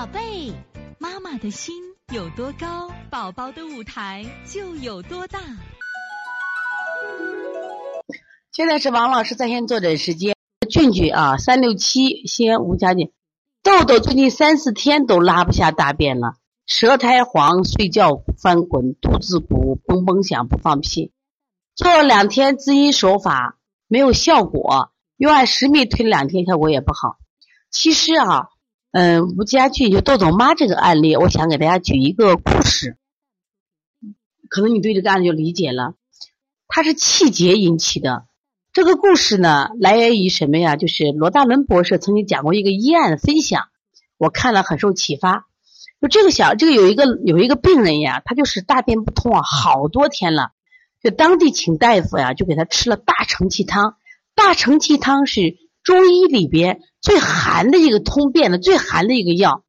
宝贝，妈妈的心有多高，宝宝的舞台就有多大。现在是王老师在线坐诊时间，俊俊啊，三六七，西安吴家俊，豆豆最近三四天都拉不下大便了，舌苔黄，睡觉翻滚，肚子鼓，嘣嘣响，不放屁。做了两天滋阴手法没有效果，又按十米推两天，效果也不好。其实啊，嗯，吴家俊就豆豆妈这个案例，我想给大家举一个故事，可能你对这个案子就理解了。它是气结引起的。这个故事呢，来源于什么呀？就是罗大伦博士曾经讲过一个医案的分享，我看了很受启发。就这个小，这个有一个有一个病人呀，他就是大便不通啊，好多天了，就当地请大夫呀，就给他吃了大承气汤。大承气汤是中医里边最寒的一个通便的最寒的一个药，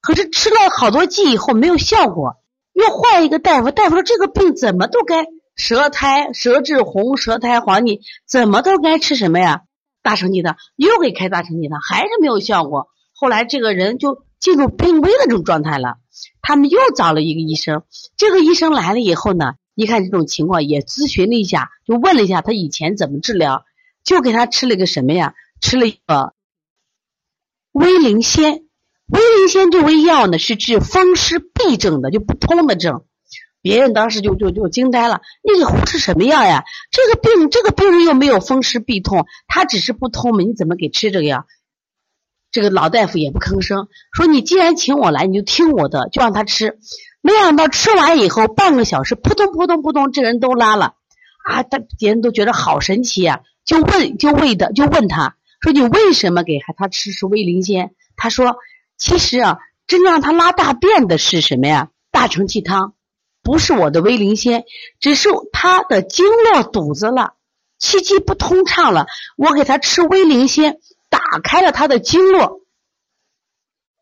可是吃了好多剂以后没有效果，又换一个大夫，大夫说这个病怎么都该。舌苔、舌质红、舌苔黄，你怎么都该吃什么呀？大承气汤，又给开大承气汤，还是没有效果。后来这个人就进入病危的这种状态了。他们又找了一个医生，这个医生来了以后呢，一看这种情况，也咨询了一下，就问了一下他以前怎么治疗，就给他吃了个什么呀？吃了一个威灵仙。威灵仙这味药呢，是治风湿痹症的，就不通的症。别人当时就就就惊呆了，那个胡吃什么药呀？这个病这个病人又没有风湿痹痛，他只是不通嘛，你怎么给吃这个药？这个老大夫也不吭声，说你既然请我来，你就听我的，就让他吃。没想到吃完以后半个小时，扑通扑通扑通，这人都拉了啊！他别人都觉得好神奇呀，就问就问的就问他说你为什么给孩他吃是威灵仙？他说其实啊，真让他拉大便的是什么呀？大承气汤。不是我的威灵仙，只是他的经络堵子了，气机不通畅了。我给他吃威灵仙，打开了他的经络，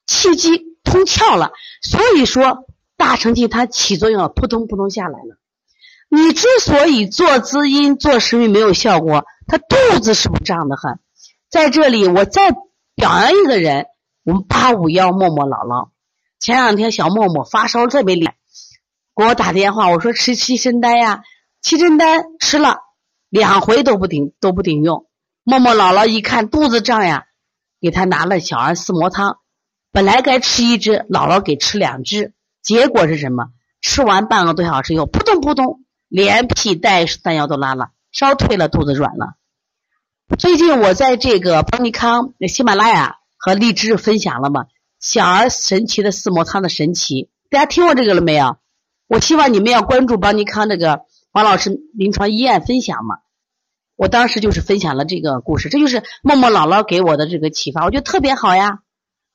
气机通窍了。所以说大承气它起作用了，扑通扑通下来了。你之所以做滋阴做食欲没有效果，他肚子是不是胀得很？在这里我再表扬一个人，我们八五幺默默姥姥。前两天小默默发烧特别厉害。给我打电话，我说吃七珍丹呀，七珍丹吃了两回都不顶都不顶用。默默姥姥一看肚子胀呀，给他拿了小儿四磨汤，本来该吃一支，姥姥给吃两支，结果是什么？吃完半个多小时以后，扑通扑通，连屁带三药都拉了，烧退了，肚子软了。最近我在这个邦尼康、喜马拉雅和荔枝分享了嘛，小儿神奇的四磨汤的神奇，大家听过这个了没有？我希望你们要关注邦尼康那个王老师临床医案分享嘛，我当时就是分享了这个故事，这就是默默姥姥给我的这个启发，我觉得特别好呀。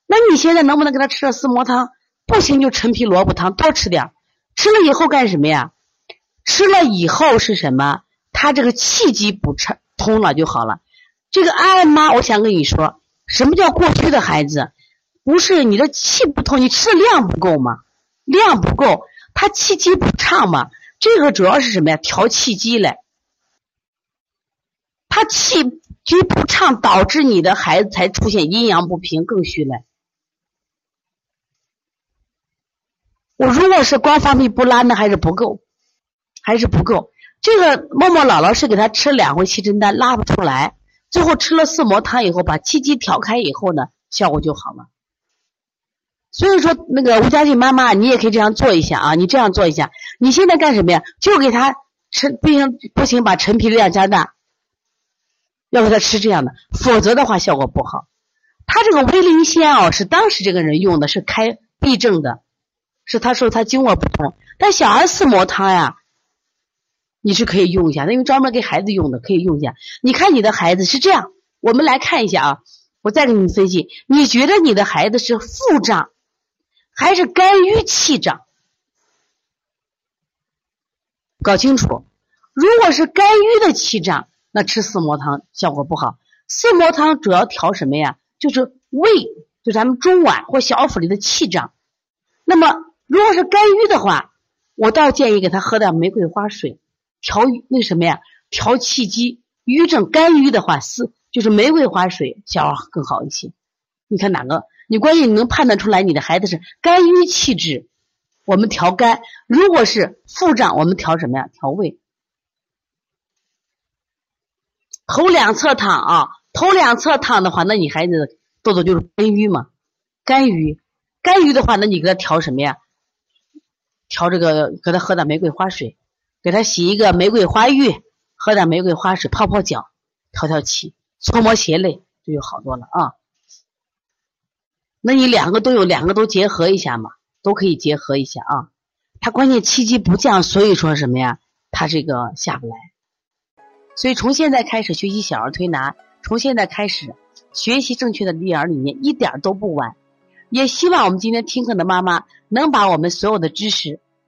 那你现在能不能给他吃了四磨汤？不行就陈皮萝卜汤多吃点，吃了以后干什么呀？吃了以后是什么？他这个气机补畅通了就好了。这个安安妈，我想跟你说，什么叫过虚的孩子？不是你的气不通，你吃的量不够吗？量不够。他气机不畅嘛，这个主要是什么呀？调气机嘞。他气机不畅，导致你的孩子才出现阴阳不平，更虚嘞。我如果是光放屁不拉，那还是不够，还是不够。这个默默姥姥是给他吃两回七珍丹，拉不出来，最后吃了四磨汤以后，把气机调开以后呢，效果就好了。所以说，那个吴佳俊妈妈，你也可以这样做一下啊！你这样做一下，你现在干什么呀？就给他吃，不行不行，把陈皮量加大，要给他吃这样的，否则的话效果不好。他这个威灵仙哦，是当时这个人用的，是开痹症的，是他说他经络不通。但小儿四磨汤呀，你是可以用一下，因为专门给孩子用的，可以用一下。你看你的孩子是这样，我们来看一下啊，我再给你们分析，你觉得你的孩子是腹胀？还是肝郁气胀，搞清楚。如果是肝郁的气胀，那吃四磨汤效果不好。四磨汤主要调什么呀？就是胃，就咱们中脘或小腹里的气胀。那么如果是肝郁的话，我倒建议给他喝点玫瑰花水，调那什么呀？调气机。瘀症肝郁的话，四就是玫瑰花水效果更好一些。你看哪个？你关键你能判断出来你的孩子是肝郁气滞，我们调肝；如果是腹胀，我们调什么呀？调胃。头两侧躺啊，头两侧躺的话，那你孩子痘痘就是肝郁嘛，肝郁，肝郁的话，那你给他调什么呀？调这个，给他喝点玫瑰花水，给他洗一个玫瑰花浴，喝点玫瑰花水泡泡脚，调调气，搓摩胁肋，就好多了啊。那你两个都有，两个都结合一下嘛，都可以结合一下啊。他关键气机不降，所以说什么呀？他这个下不来。所以从现在开始学习小儿推拿，从现在开始学习正确的育儿理念，一点都不晚。也希望我们今天听课的妈妈能把我们所有的知识，